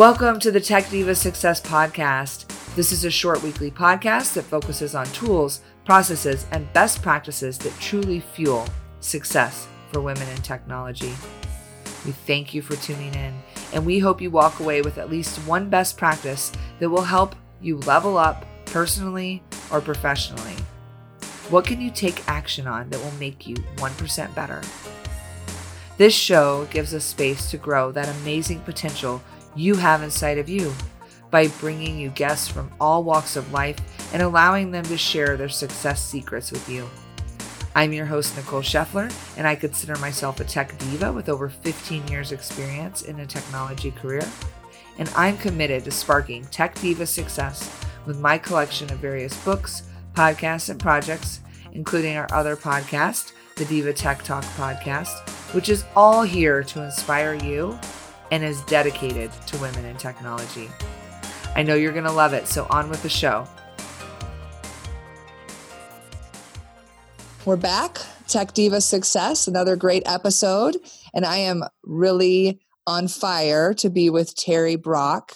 Welcome to the Tech Diva Success Podcast. This is a short weekly podcast that focuses on tools, processes, and best practices that truly fuel success for women in technology. We thank you for tuning in, and we hope you walk away with at least one best practice that will help you level up personally or professionally. What can you take action on that will make you 1% better? This show gives us space to grow that amazing potential you have inside of you by bringing you guests from all walks of life and allowing them to share their success secrets with you. I'm your host, Nicole Scheffler, and I consider myself a tech diva with over 15 years' experience in a technology career. And I'm committed to sparking tech diva success with my collection of various books, podcasts, and projects, including our other podcast, the Diva Tech Talk podcast, which is all here to inspire you and is dedicated to women in technology. I know you're going to love it, so on with the show. We're back, Tech Diva Success, another great episode. And I am really on fire to be with Terry Brock.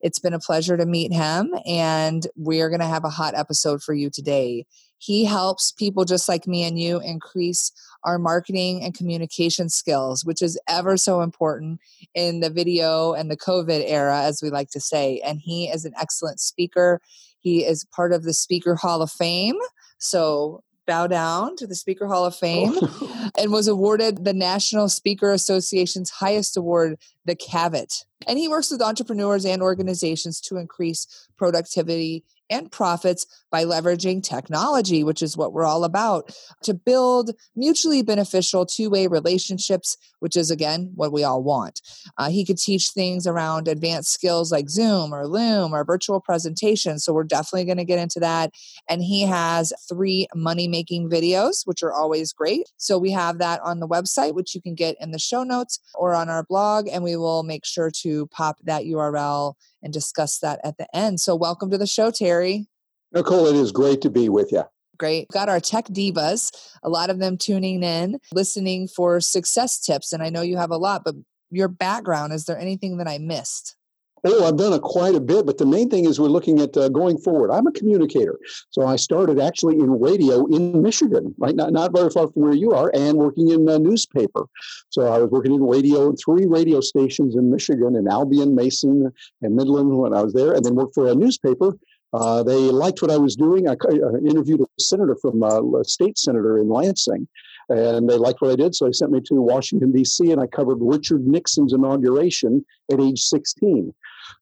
It's been a pleasure to meet him, and we're going to have a hot episode for you today. He helps people just like me and you increase our marketing and communication skills, which is ever so important in the video and the COVID era, as we like to say. And he is an excellent speaker. He is part of the Speaker Hall of Fame. So bow down to the Speaker Hall of Fame oh. and was awarded the National Speaker Association's highest award, the Cavett. And he works with entrepreneurs and organizations to increase productivity and profits by leveraging technology, which is what we're all about, to build mutually beneficial two way relationships, which is again what we all want. Uh, he could teach things around advanced skills like Zoom or Loom or virtual presentations. So we're definitely going to get into that. And he has three money making videos, which are always great. So we have that on the website, which you can get in the show notes or on our blog. And we will make sure to pop that URL and discuss that at the end. So, welcome to the show, Terry. Nicole, it is great to be with you. Great. Got our tech divas, a lot of them tuning in, listening for success tips. And I know you have a lot, but your background, is there anything that I missed? Oh, I've done a quite a bit, but the main thing is we're looking at uh, going forward. I'm a communicator, so I started actually in radio in Michigan, right, not not very far from where you are, and working in a newspaper. So I was working in radio, in three radio stations in Michigan, in Albion, Mason, and Midland when I was there, and then worked for a newspaper. Uh, they liked what I was doing. I uh, interviewed a senator from uh, a state senator in Lansing, and they liked what I did. So they sent me to Washington, D.C., and I covered Richard Nixon's inauguration at age 16.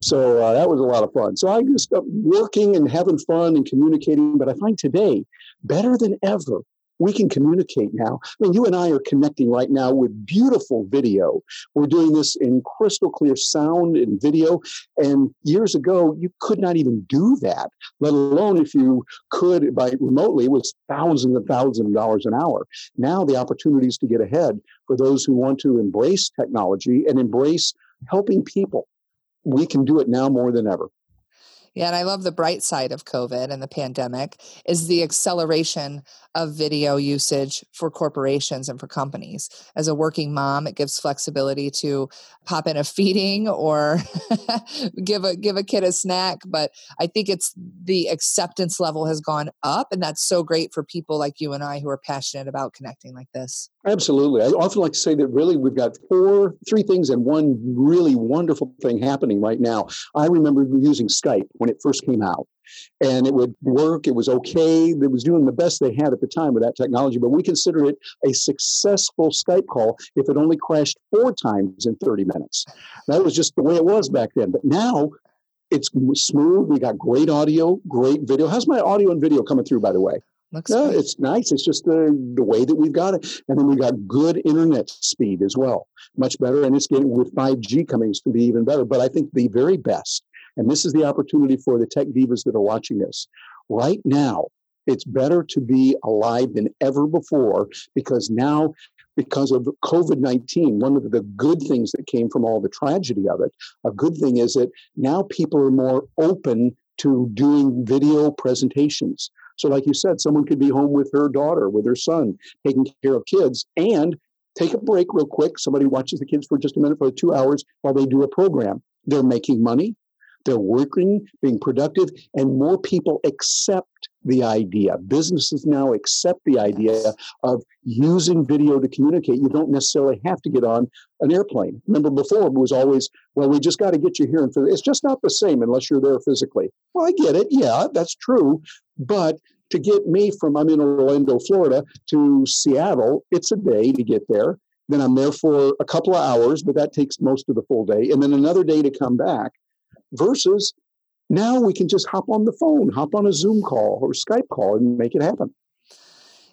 So uh, that was a lot of fun. So I just uh, working and having fun and communicating. But I find today, better than ever, we can communicate now. I mean, you and I are connecting right now with beautiful video. We're doing this in crystal clear sound and video. And years ago, you could not even do that, let alone if you could by remotely, it was thousands and thousands of dollars an hour. Now the opportunities to get ahead for those who want to embrace technology and embrace helping people we can do it now more than ever. Yeah, and I love the bright side of COVID and the pandemic is the acceleration of video usage for corporations and for companies. As a working mom, it gives flexibility to pop in a feeding or give a give a kid a snack, but I think it's the acceptance level has gone up and that's so great for people like you and I who are passionate about connecting like this. Absolutely. I often like to say that really we've got four, three things and one really wonderful thing happening right now. I remember using Skype when it first came out and it would work. It was okay. It was doing the best they had at the time with that technology, but we consider it a successful Skype call if it only crashed four times in 30 minutes. That was just the way it was back then. But now it's smooth. We got great audio, great video. How's my audio and video coming through, by the way? Looks yeah, good. it's nice. It's just the the way that we've got it, and then we got good internet speed as well, much better. And it's getting with 5G coming, it's going to be even better. But I think the very best and this is the opportunity for the tech divas that are watching this. Right now, it's better to be alive than ever before because now, because of COVID 19, one of the good things that came from all the tragedy of it, a good thing is that now people are more open to doing video presentations. So, like you said, someone could be home with her daughter, with her son, taking care of kids, and take a break real quick. Somebody watches the kids for just a minute for two hours while they do a program They're making money, they're working, being productive, and more people accept the idea. Businesses now accept the idea of using video to communicate. You don't necessarily have to get on an airplane. Remember before it was always, well, we just got to get you here. And it's just not the same unless you're there physically. Well, I get it. Yeah, that's true. But to get me from, I'm in Orlando, Florida to Seattle, it's a day to get there. Then I'm there for a couple of hours, but that takes most of the full day. And then another day to come back versus now we can just hop on the phone, hop on a Zoom call or Skype call and make it happen.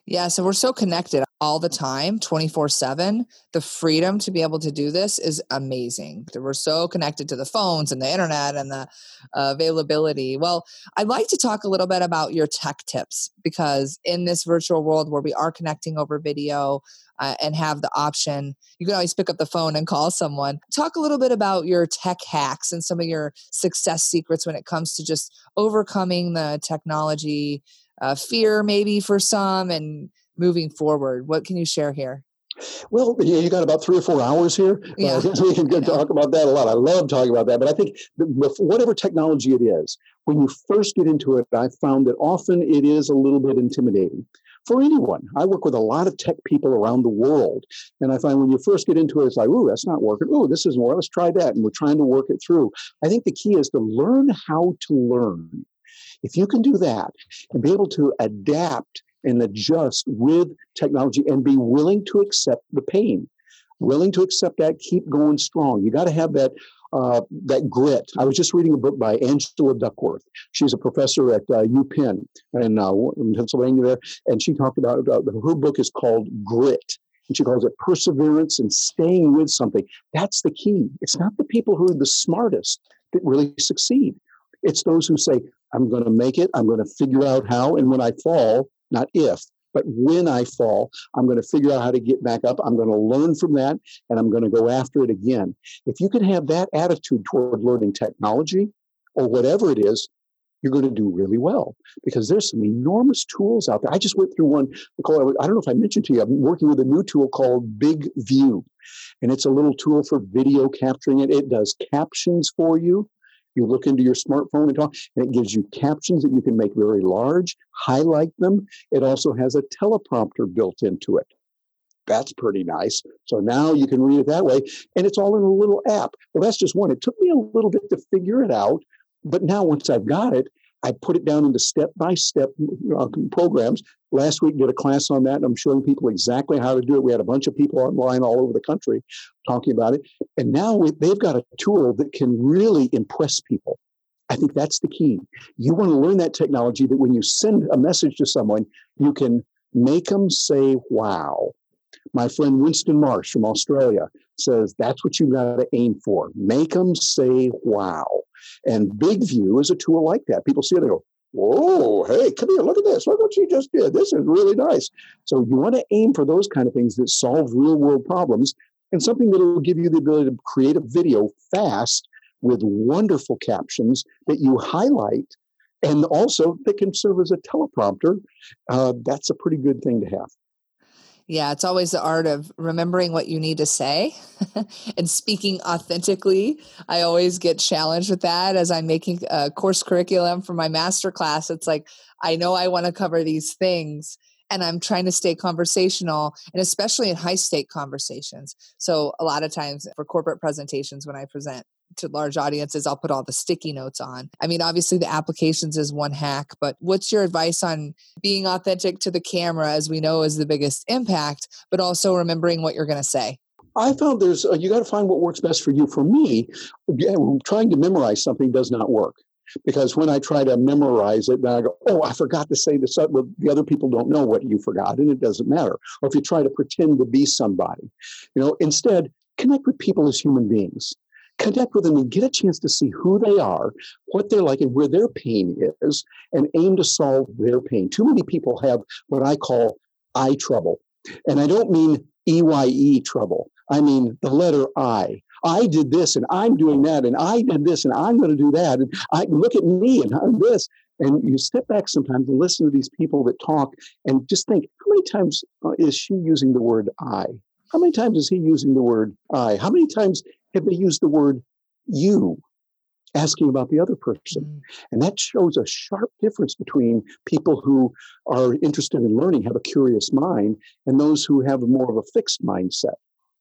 Yeah, so we're so connected all the time, 24 7. The freedom to be able to do this is amazing. We're so connected to the phones and the internet and the availability. Well, I'd like to talk a little bit about your tech tips because in this virtual world where we are connecting over video, uh, and have the option. You can always pick up the phone and call someone. Talk a little bit about your tech hacks and some of your success secrets when it comes to just overcoming the technology uh, fear, maybe for some, and moving forward. What can you share here? Well, you got about three or four hours here. Uh, yeah. Uh, we can talk about that a lot. I love talking about that. But I think whatever technology it is, when you first get into it, I found that often it is a little bit intimidating for anyone. I work with a lot of tech people around the world. And I find when you first get into it, it's like, oh, that's not working. Oh, this isn't working. Let's try that. And we're trying to work it through. I think the key is to learn how to learn. If you can do that and be able to adapt and adjust with technology and be willing to accept the pain, willing to accept that, keep going strong. You got to have that uh, that grit. I was just reading a book by Angela Duckworth. She's a professor at uh, UPenn in, uh, in Pennsylvania there, and she talked about uh, her book is called Grit. And she calls it perseverance and staying with something. That's the key. It's not the people who are the smartest that really succeed. It's those who say, I'm going to make it. I'm going to figure out how. And when I fall, not if, but when I fall, I'm going to figure out how to get back up. I'm going to learn from that and I'm going to go after it again. If you can have that attitude toward learning technology or whatever it is, you're going to do really well because there's some enormous tools out there. I just went through one. I don't know if I mentioned to you, I'm working with a new tool called BigVu. And it's a little tool for video capturing it. It does captions for you. You look into your smartphone and talk, and it gives you captions that you can make very large, highlight them. It also has a teleprompter built into it. That's pretty nice. So now you can read it that way, and it's all in a little app. Well, that's just one. It took me a little bit to figure it out, but now once I've got it, I put it down into step by step programs. Last week did a class on that, and I'm showing people exactly how to do it. We had a bunch of people online all over the country talking about it, and now we, they've got a tool that can really impress people. I think that's the key. You want to learn that technology that when you send a message to someone, you can make them say "Wow." My friend Winston Marsh from Australia says that's what you've got to aim for. Make them say "Wow." And BigVu is a tool like that. People see it, they go, Whoa, hey, come here, look at this. Look what you just did. This is really nice. So you want to aim for those kind of things that solve real world problems and something that will give you the ability to create a video fast with wonderful captions that you highlight and also that can serve as a teleprompter. Uh, that's a pretty good thing to have. Yeah, it's always the art of remembering what you need to say and speaking authentically. I always get challenged with that as I'm making a course curriculum for my master class. It's like, I know I want to cover these things and I'm trying to stay conversational and especially in high stake conversations. So, a lot of times for corporate presentations, when I present, to large audiences, I'll put all the sticky notes on. I mean, obviously, the applications is one hack, but what's your advice on being authentic to the camera, as we know is the biggest impact, but also remembering what you're going to say? I found there's, uh, you got to find what works best for you. For me, trying to memorize something does not work because when I try to memorize it, then I go, oh, I forgot to say this. Well, the other people don't know what you forgot, and it doesn't matter. Or if you try to pretend to be somebody, you know, instead, connect with people as human beings connect with them and get a chance to see who they are, what they're like, and where their pain is, and aim to solve their pain. Too many people have what I call eye trouble. And I don't mean EYE trouble. I mean the letter I. I did this and I'm doing that and I did this and I'm going to do that and I look at me and I'm this. And you step back sometimes and listen to these people that talk and just think, how many times uh, is she using the word I? How many times is he using the word I? How many times have they used the word you? asking about the other person. Mm. And that shows a sharp difference between people who are interested in learning, have a curious mind, and those who have more of a fixed mindset.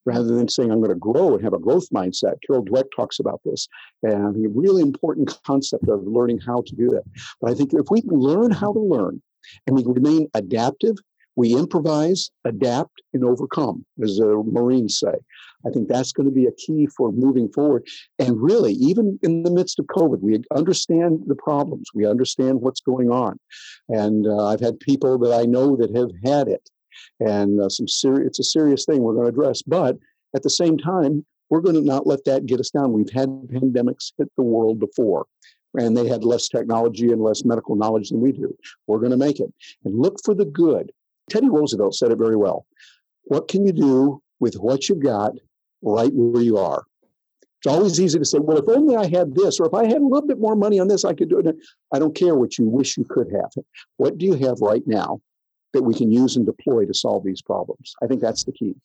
Rather than saying, I'm going to grow and have a growth mindset. Carol Dweck talks about this. And a really important concept of learning how to do that. But I think if we learn how to learn and we remain adaptive, we improvise, adapt, and overcome, as the Marines say. I think that's going to be a key for moving forward. And really, even in the midst of COVID, we understand the problems, we understand what's going on. And uh, I've had people that I know that have had it. And uh, some serious, it's a serious thing we're going to address. But at the same time, we're going to not let that get us down. We've had pandemics hit the world before and they had less technology and less medical knowledge than we do. We're going to make it. And look for the good. Teddy Roosevelt said it very well. What can you do with what you've got right where you are? It's always easy to say, well, if only I had this, or if I had a little bit more money on this, I could do it. I don't care what you wish you could have. What do you have right now that we can use and deploy to solve these problems? I think that's the key.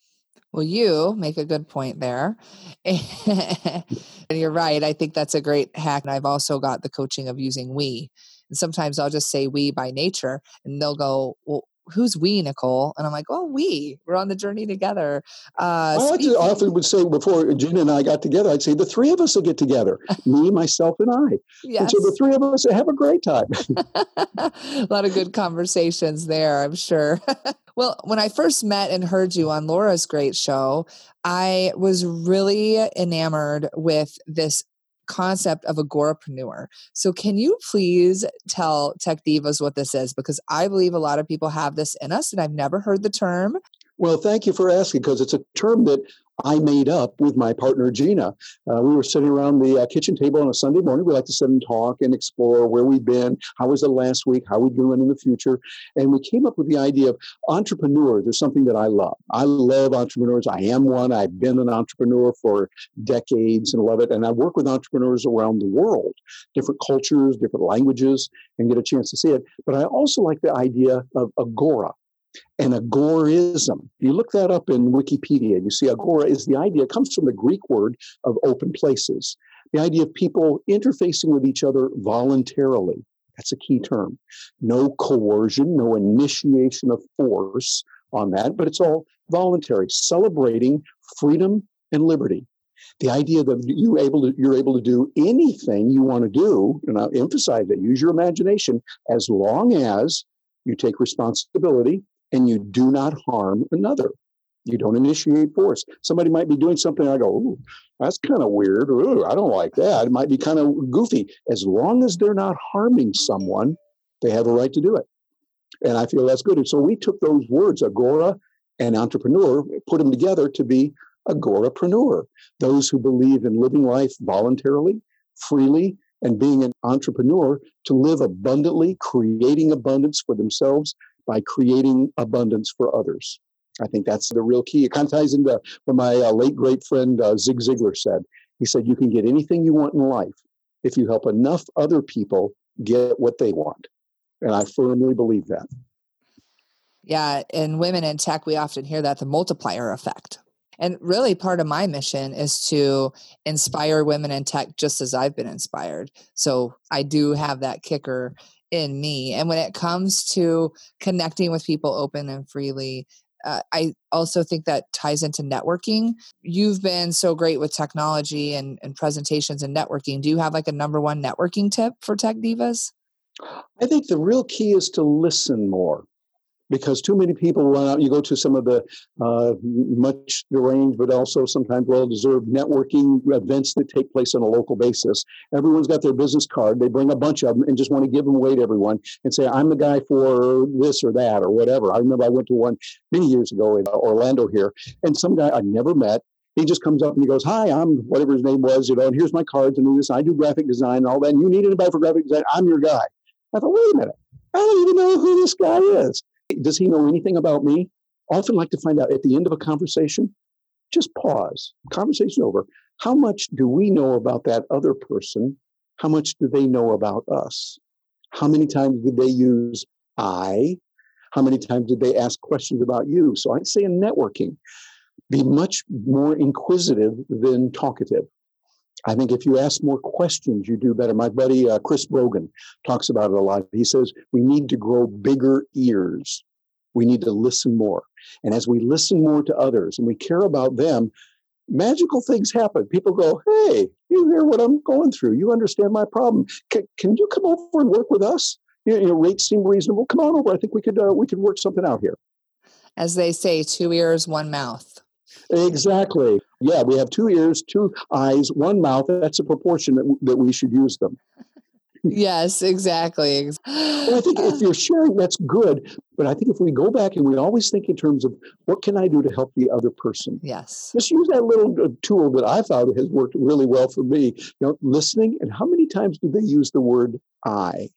Well, you make a good point there. and you're right. I think that's a great hack. And I've also got the coaching of using we. And sometimes I'll just say we by nature, and they'll go, Well, who's we, Nicole? And I'm like, oh, we. We're on the journey together. Uh, I to, often would say before Gina and I got together, I'd say the three of us will get together, me, myself, and I. Yes. And so the three of us have a great time. a lot of good conversations there, I'm sure. well, when I first met and heard you on Laura's great show, I was really enamored with this concept of agorapreneur. So, can you please tell Tech Divas what this is? Because I believe a lot of people have this in us, and I've never heard the term. Well, thank you for asking because it's a term that I made up with my partner Gina. Uh, we were sitting around the uh, kitchen table on a Sunday morning. We like to sit and talk and explore where we've been, how was the last week, how we doing in the future, and we came up with the idea of entrepreneurs. There's something that I love. I love entrepreneurs. I am one. I've been an entrepreneur for decades and love it. And I work with entrepreneurs around the world, different cultures, different languages, and get a chance to see it. But I also like the idea of agora and agorism. You look that up in Wikipedia, you see agora is the idea, comes from the Greek word of open places. The idea of people interfacing with each other voluntarily. That's a key term. No coercion, no initiation of force on that, but it's all voluntary, celebrating freedom and liberty. The idea that you able to, you're able to do anything you want to do, and I emphasize that, use your imagination as long as you take responsibility and you do not harm another. You don't initiate force. Somebody might be doing something. I go, Ooh, that's kind of weird. Ooh, I don't like that. It might be kind of goofy. As long as they're not harming someone, they have a right to do it. And I feel that's good. And so we took those words, agora and entrepreneur, put them together to be agorapreneur. Those who believe in living life voluntarily, freely, and being an entrepreneur to live abundantly, creating abundance for themselves by creating abundance for others. I think that's the real key. It kind of ties into what my uh, late great friend uh, Zig Ziglar said. He said, You can get anything you want in life if you help enough other people get what they want. And I firmly believe that. Yeah. In women in tech, we often hear that the multiplier effect. And really, part of my mission is to inspire women in tech just as I've been inspired. So I do have that kicker in me. And when it comes to connecting with people open and freely, uh, I also think that ties into networking. You've been so great with technology and, and presentations and networking. Do you have like a number one networking tip for Tech Divas? I think the real key is to listen more because too many people run out. You go to some of the uh, much deranged, but also sometimes well deserved networking events that take place on a local basis. Everyone's got their business card. They bring a bunch of them and just want to give them away to everyone and say, I'm the guy for this or that or whatever. I remember I went to one many years ago in uh, Orlando here, and some guy I never met. He just comes up and he goes, Hi, I'm whatever his name was, you know, and here's my cards and this. I do graphic design and all that. And you need anybody for graphic design? I'm your guy. I thought, wait a minute. I don't even know who this guy is. Does he know anything about me? Often like to find out at the end of a conversation. Just pause. Conversation over. How much do we know about that other person? How much do they know about us? How many times did they use I? How many times did they ask questions about you? So I'd say in networking, be much more inquisitive than talkative. I think if you ask more questions, you do better. My buddy uh, Chris Brogan talks about it a lot. He says we need to grow bigger ears. We need to listen more. And as we listen more to others and we care about them, magical things happen. People go, Hey, you hear what I'm going through. You understand my problem. C- can you come over and work with us? You know, rates seem reasonable. Come on over. I think we could uh, we could work something out here. As they say, two ears, one mouth. Exactly. Yeah, we have two ears, two eyes, one mouth. That's a proportion that, that we should use them. yes, exactly. I think if you're sharing, that's good. But I think if we go back and we always think in terms of what can I do to help the other person? Yes. Just use that little uh, tool that I found has worked really well for me. You know, listening. And how many times do they use the word I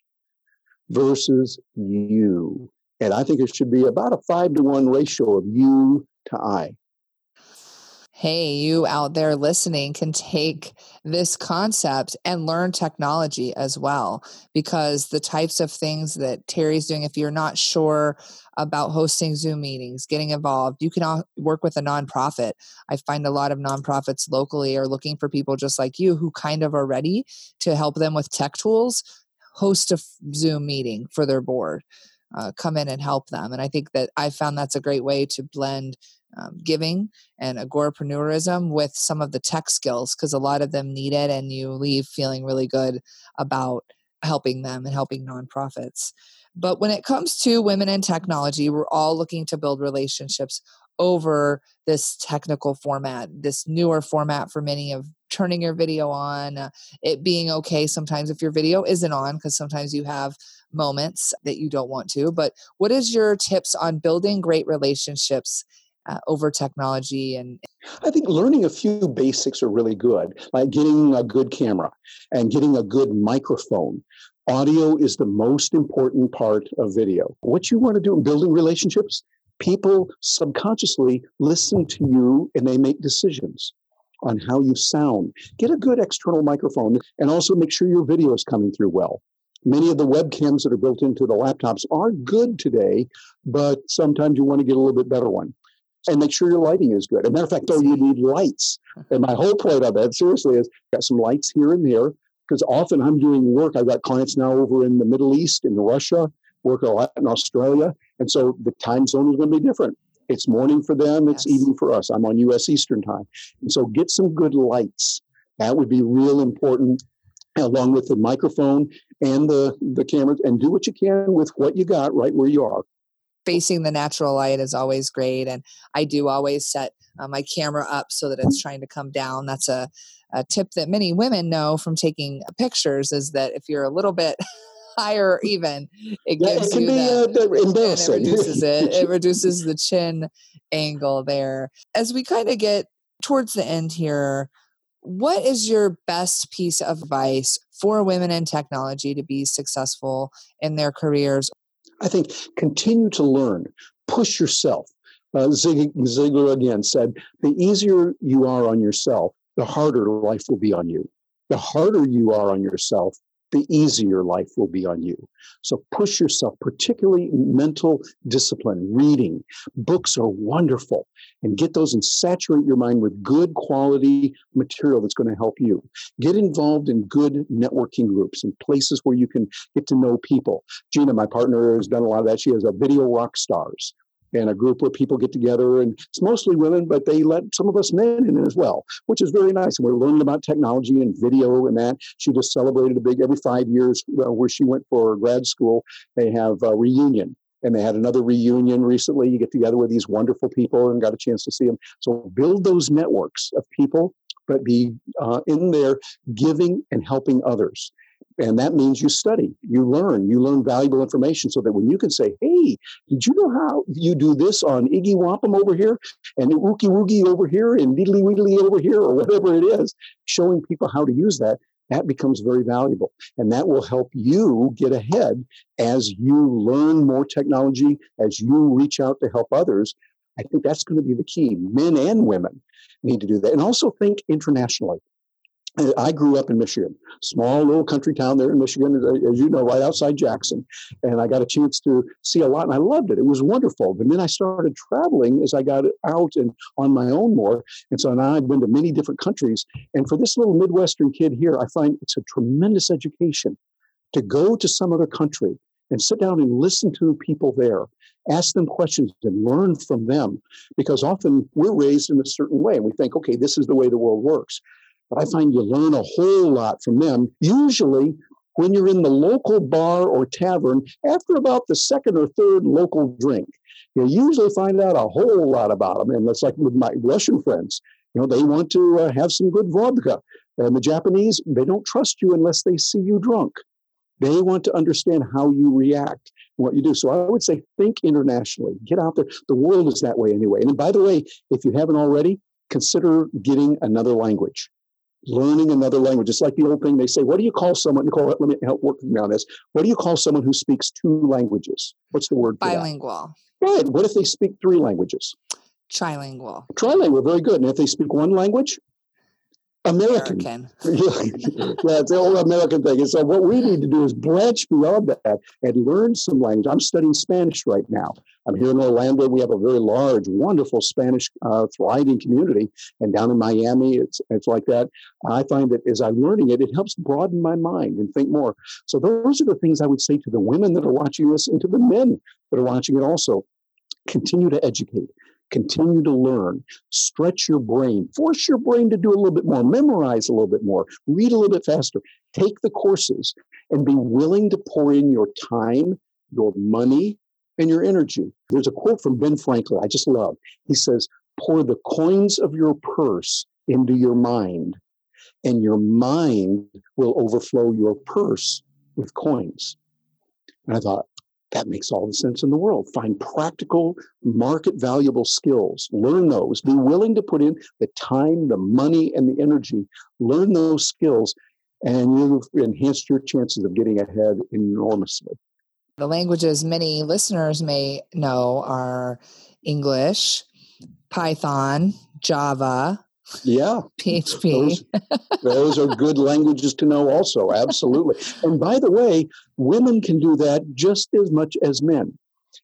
versus you? And I think it should be about a five to one ratio of you to I hey, you out there listening can take this concept and learn technology as well. Because the types of things that Terry's doing, if you're not sure about hosting Zoom meetings, getting involved, you can work with a nonprofit. I find a lot of nonprofits locally are looking for people just like you who kind of are ready to help them with tech tools, host a Zoom meeting for their board. Uh, come in and help them. And I think that I found that's a great way to blend um, giving and agorapreneurism with some of the tech skills because a lot of them need it and you leave feeling really good about helping them and helping nonprofits. But when it comes to women in technology, we're all looking to build relationships over this technical format, this newer format for many of turning your video on, uh, it being okay sometimes if your video isn't on, because sometimes you have moments that you don't want to. But what is your tips on building great relationships uh, over technology and i think learning a few basics are really good like getting a good camera and getting a good microphone. Audio is the most important part of video. What you want to do in building relationships people subconsciously listen to you and they make decisions on how you sound. Get a good external microphone and also make sure your video is coming through well. Many of the webcams that are built into the laptops are good today, but sometimes you want to get a little bit better one and make sure your lighting is good. As a matter of fact, though, you need lights. And my whole point on that, seriously, is got some lights here and there because often I'm doing work. I've got clients now over in the Middle East, in Russia, work a lot in Australia, and so the time zone is going to be different. It's morning for them, it's yes. evening for us. I'm on U.S. Eastern time, and so get some good lights. That would be real important, along with the microphone and the the cameras, and do what you can with what you got right where you are facing the natural light is always great. And I do always set uh, my camera up so that it's trying to come down. That's a, a tip that many women know from taking pictures is that if you're a little bit higher even, it yeah, gives it you be, the, uh, embarrassing. it reduces it. It reduces the chin angle there. As we kind of get towards the end here, what is your best piece of advice for women in technology to be successful in their careers I think continue to learn, push yourself. Uh, Zig Ziglar again said, the easier you are on yourself, the harder life will be on you. The harder you are on yourself, the easier life will be on you. So push yourself, particularly mental discipline, reading. Books are wonderful. And get those and saturate your mind with good quality material that's going to help you. Get involved in good networking groups and places where you can get to know people. Gina, my partner, has done a lot of that. She has a video rock stars and a group where people get together and it's mostly women but they let some of us men in as well which is very nice. And we're learning about technology and video and that. She just celebrated a big every five years uh, where she went for grad school they have a reunion. And they had another reunion recently. You get together with these wonderful people and got a chance to see them so build those networks of people but be uh, in there giving and helping others and that means you study, you learn, you learn valuable information so that when you can say, hey, did you know how you do this on Iggy Wampum over here and Wookie Woogie over here and Diddly Widdly over here or whatever it is, showing people how to use that, that becomes very valuable. And that will help you get ahead as you learn more technology, as you reach out to help others. I think that's going to be the key. Men and women need to do that. And also think internationally I grew up in Michigan, small little country town there in Michigan, as you know, right outside Jackson. And I got a chance to see a lot and I loved it. It was wonderful. And then I started traveling as I got out and on my own more. And so now I've been to many different countries. And for this little Midwestern kid here, I find it's a tremendous education to go to some other country and sit down and listen to people there, ask them questions and learn from them. Because often we're raised in a certain way and we think, okay, this is the way the world works. But I find you learn a whole lot from them. Usually, when you're in the local bar or tavern, after about the second or third local drink, you usually find out a whole lot about them. And that's like with my Russian friends. You know, they want to uh, have some good vodka. And the Japanese, they don't trust you unless they see you drunk. They want to understand how you react, what you do. So I would say think internationally. Get out there. The world is that way anyway. And by the way, if you haven't already, consider getting another language learning another language. It's like the old thing they say, what do you call someone, Nicole, let me help work with me on this. What do you call someone who speaks two languages? What's the word? Bilingual. Right. What if they speak three languages? Trilingual. Trilingual, very good. And if they speak one language? American. American. yeah, it's the old American thing. And so what we need to do is branch beyond that and learn some language. I'm studying Spanish right now. I'm here in Orlando. We have a very large, wonderful Spanish uh, thriving community. And down in Miami, it's, it's like that. I find that as I'm learning it, it helps broaden my mind and think more. So those are the things I would say to the women that are watching this and to the men that are watching it also. Continue to educate continue to learn, stretch your brain, force your brain to do a little bit more, memorize a little bit more, read a little bit faster, take the courses, and be willing to pour in your time, your money, and your energy. There's a quote from Ben Franklin I just love. He says, Pour the coins of your purse into your mind, and your mind will overflow your purse with coins. And I thought, that makes all the sense in the world. Find practical, market valuable skills, learn those, be willing to put in the time, the money, and the energy, learn those skills, and you've enhanced your chances of getting ahead enormously. The languages many listeners may know are English, Python, Java, yeah. PHP. Those, those, are good languages to know, also. Absolutely. And by the way, women can do that just as much as men.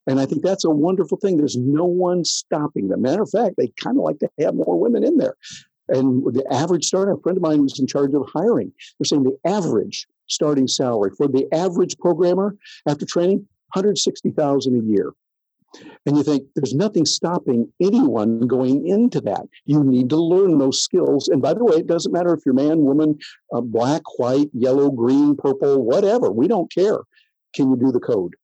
And I think that's a wonderful thing. There's no one stopping them. Matter of fact, they kind of like to have more women in there. And the average starting, a friend of mine was in charge of hiring. They're saying the average starting salary for the average programmer after training, 160,000 a year. And you think there's nothing stopping anyone going into that. You need to learn those skills. And by the way, it doesn't matter if you're man, woman, uh, black, white, yellow, green, purple, whatever. We don't care. Can you do the code?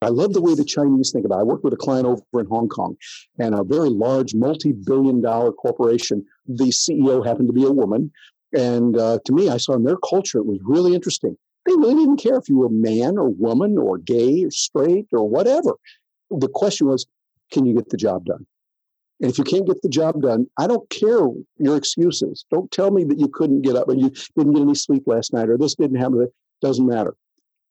I love the way the Chinese think about it. I worked with a client over in Hong Kong and a very large multi billion dollar corporation. The CEO happened to be a woman. And uh, to me, I saw in their culture, it was really interesting. They really didn't care if you were man or woman or gay or straight or whatever the question was, can you get the job done? And if you can't get the job done, I don't care your excuses. Don't tell me that you couldn't get up and you didn't get any sleep last night or this didn't happen. It doesn't matter.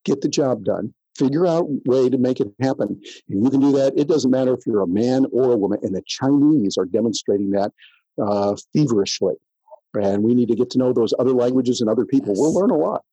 Get the job done. Figure out a way to make it happen. And you can do that. It doesn't matter if you're a man or a woman. And the Chinese are demonstrating that uh, feverishly. And we need to get to know those other languages and other people. Yes. We'll learn a lot.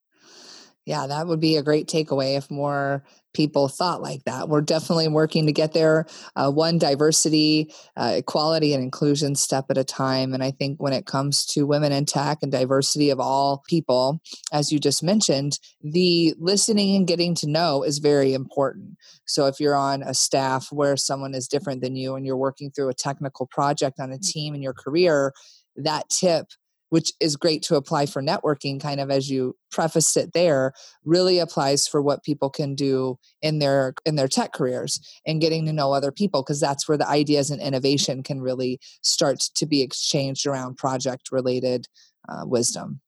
Yeah, that would be a great takeaway if more people thought like that. We're definitely working to get there, uh, one diversity, uh, equality, and inclusion step at a time. And I think when it comes to women in tech and diversity of all people, as you just mentioned, the listening and getting to know is very important. So if you're on a staff where someone is different than you and you're working through a technical project on a mm. team in your career, that tip which is great to apply for networking, kind of as you prefaced it there, really applies for what people can do in their in their tech careers and getting to know other people because that's where the ideas and innovation can really start to be exchanged around project related uh, wisdom.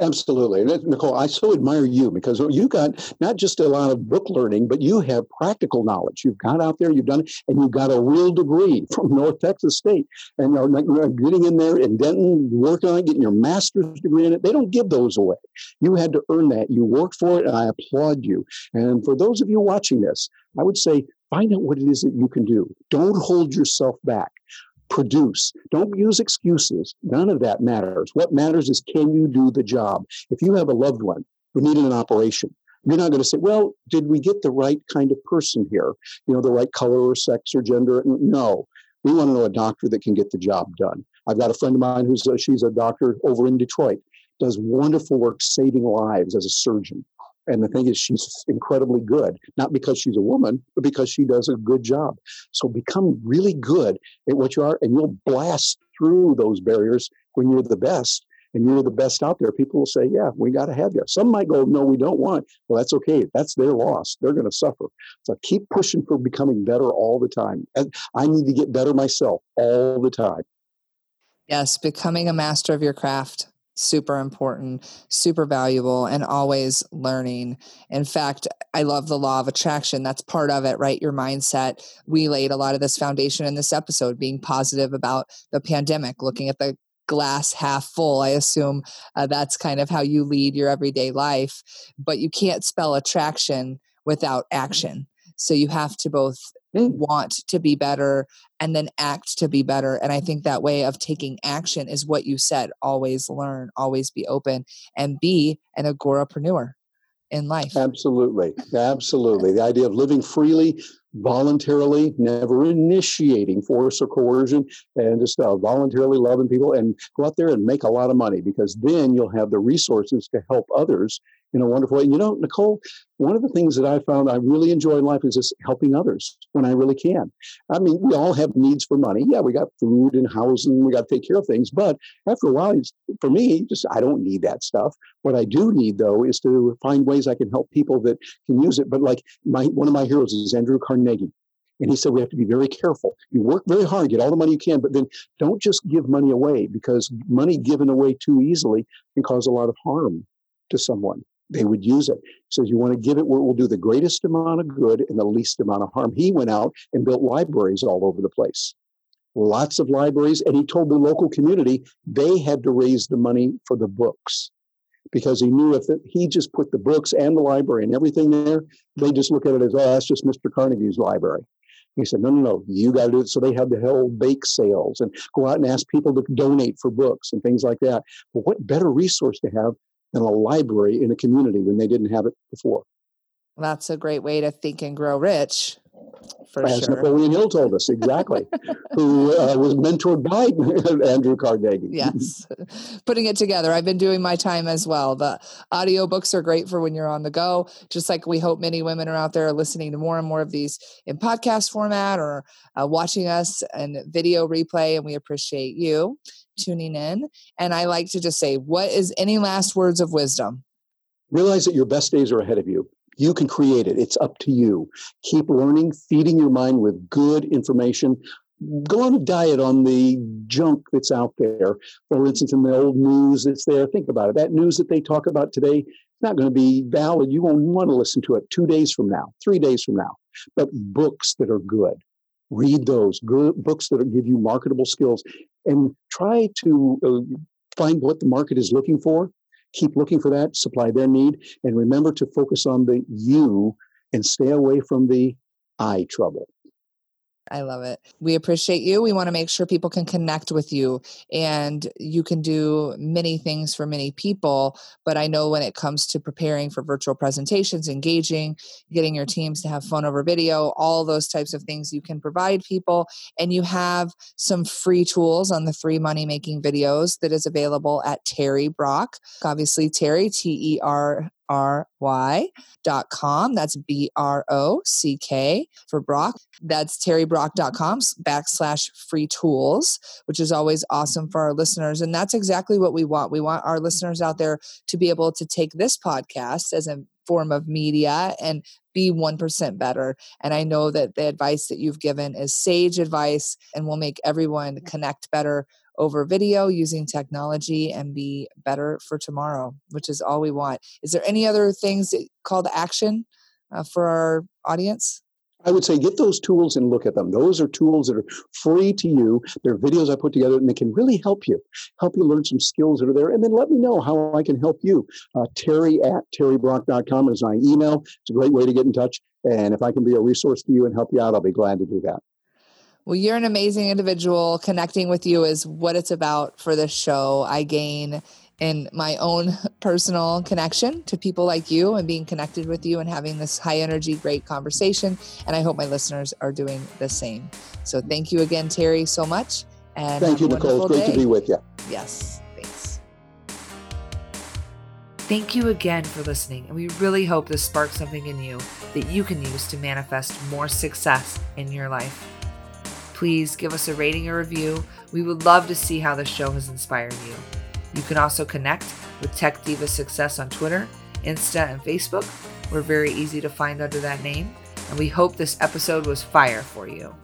Absolutely. Nicole, I so admire you because you got not just a lot of book learning, but you have practical knowledge. You've gone out there, you've done it, and you've got a real degree from North Texas State. And you're getting in there in Denton, working on it, getting your master's degree in it. They don't give those away. You had to earn that. You worked for it, and I applaud you. And for those of you watching this, I would say find out what it is that you can do. Don't hold yourself back produce. Don't use excuses. None of that matters. What matters is can you do the job? If you have a loved one who needed an operation, you're not going to say, well, did we get the right kind of person here? You know, the right color or sex or gender? No. We want to know a doctor that can get the job done. I've got a friend of mine who's a, she's a doctor over in Detroit, does wonderful work saving lives as a surgeon. And the thing is, she's incredibly good, not because she's a woman, but because she does a good job. So become really good at what you are, and you'll blast through those barriers when you're the best and you're the best out there. People will say, Yeah, we got to have you. Some might go, No, we don't want. Well, that's okay. That's their loss. They're going to suffer. So keep pushing for becoming better all the time. And I need to get better myself all the time. Yes, becoming a master of your craft super important, super valuable, and always learning. In fact, I love the law of attraction. That's part of it, right? Your mindset. We laid a lot of this foundation in this episode, being positive about the pandemic, looking at the glass half full. I assume uh, that's kind of how you lead your everyday life. But you can't spell attraction without action. So you have to both mm. want to be better and then act to be better. And I think that way of taking action is what you said always learn, always be open, and be an agorapreneur in life. Absolutely. Absolutely. The idea of living freely, voluntarily, never initiating force or coercion, and just uh, voluntarily loving people and go out there and make a lot of money because then you'll have the resources to help others in a wonderful way. You know, Nicole, one of the things that I found I really enjoy in life is just helping others when I really can. I mean, we all have needs for money. Yeah, we got food and housing, we got to take care of things. But after a while, for me, just I don't need that stuff. What I do need though is to find ways I can help people that can use it. But like my one of my heroes is Andrew Carnegie. And he said, we have to be very careful. You work very hard, get all the money you can, but then don't just give money away because money given away too easily can cause a lot of harm to someone they would use it. He says, You want to give it where it will do the greatest amount of good and the least amount of harm. He went out and built libraries all over the place. Lots of libraries. And he told the local community they had to raise the money for the books because he knew if it, he just put the books and the library and everything there, they just look at it as, oh, that's just Mr. Carnegie's library. He said, no, no, no, you got to do it. So they had the whole bake sales and go out and ask people to donate for books and things like that. But what better resource to have than a library in a community when they didn't have it before. That's a great way to think and grow rich. For As sure. Napoleon Hill told us, exactly, who uh, was mentored by Andrew Carnegie. Yes, putting it together. I've been doing my time as well. The audiobooks are great for when you're on the go, just like we hope many women are out there listening to more and more of these in podcast format or uh, watching us and video replay, and we appreciate you tuning in. And I like to just say, what is any last words of wisdom? Realize that your best days are ahead of you. You can create it. It's up to you. Keep learning, feeding your mind with good information. Go on a diet on the junk that's out there. For instance, in the old news that's there, think about it. That news that they talk about today is not going to be valid. You won't want to listen to it two days from now, three days from now. But books that are good, read those good books that give you marketable skills and try to uh, find what the market is looking for keep looking for that supply their need and remember to focus on the you and stay away from the i trouble I love it. We appreciate you. We want to make sure people can connect with you and you can do many things for many people. But I know when it comes to preparing for virtual presentations, engaging, getting your teams to have phone over video, all those types of things you can provide people. And you have some free tools on the free money making videos that is available at Terry Brock. Obviously, Terry, T E R R-Y dot com. That's B-R-O-C-K for Brock. That's terrybrock.com backslash free tools, which is always awesome for our listeners. And that's exactly what we want. We want our listeners out there to be able to take this podcast as a form of media and be 1% better. And I know that the advice that you've given is sage advice and will make everyone connect better over video using technology and be better for tomorrow, which is all we want. Is there any other things that call to action uh, for our audience? I would say get those tools and look at them. Those are tools that are free to you. They're videos I put together and they can really help you, help you learn some skills that are there. And then let me know how I can help you. Uh, Terry at terrybrock.com is my email. It's a great way to get in touch. And if I can be a resource to you and help you out, I'll be glad to do that. Well, you're an amazing individual. Connecting with you is what it's about for this show. I gain in my own personal connection to people like you and being connected with you and having this high energy, great conversation. And I hope my listeners are doing the same. So thank you again, Terry, so much. And thank you, Nicole. It's great day. to be with you. Yes. Thanks. Thank you again for listening. And we really hope this sparks something in you that you can use to manifest more success in your life please give us a rating or review. We would love to see how the show has inspired you. You can also connect with Tech Diva Success on Twitter, Insta, and Facebook. We're very easy to find under that name, and we hope this episode was fire for you.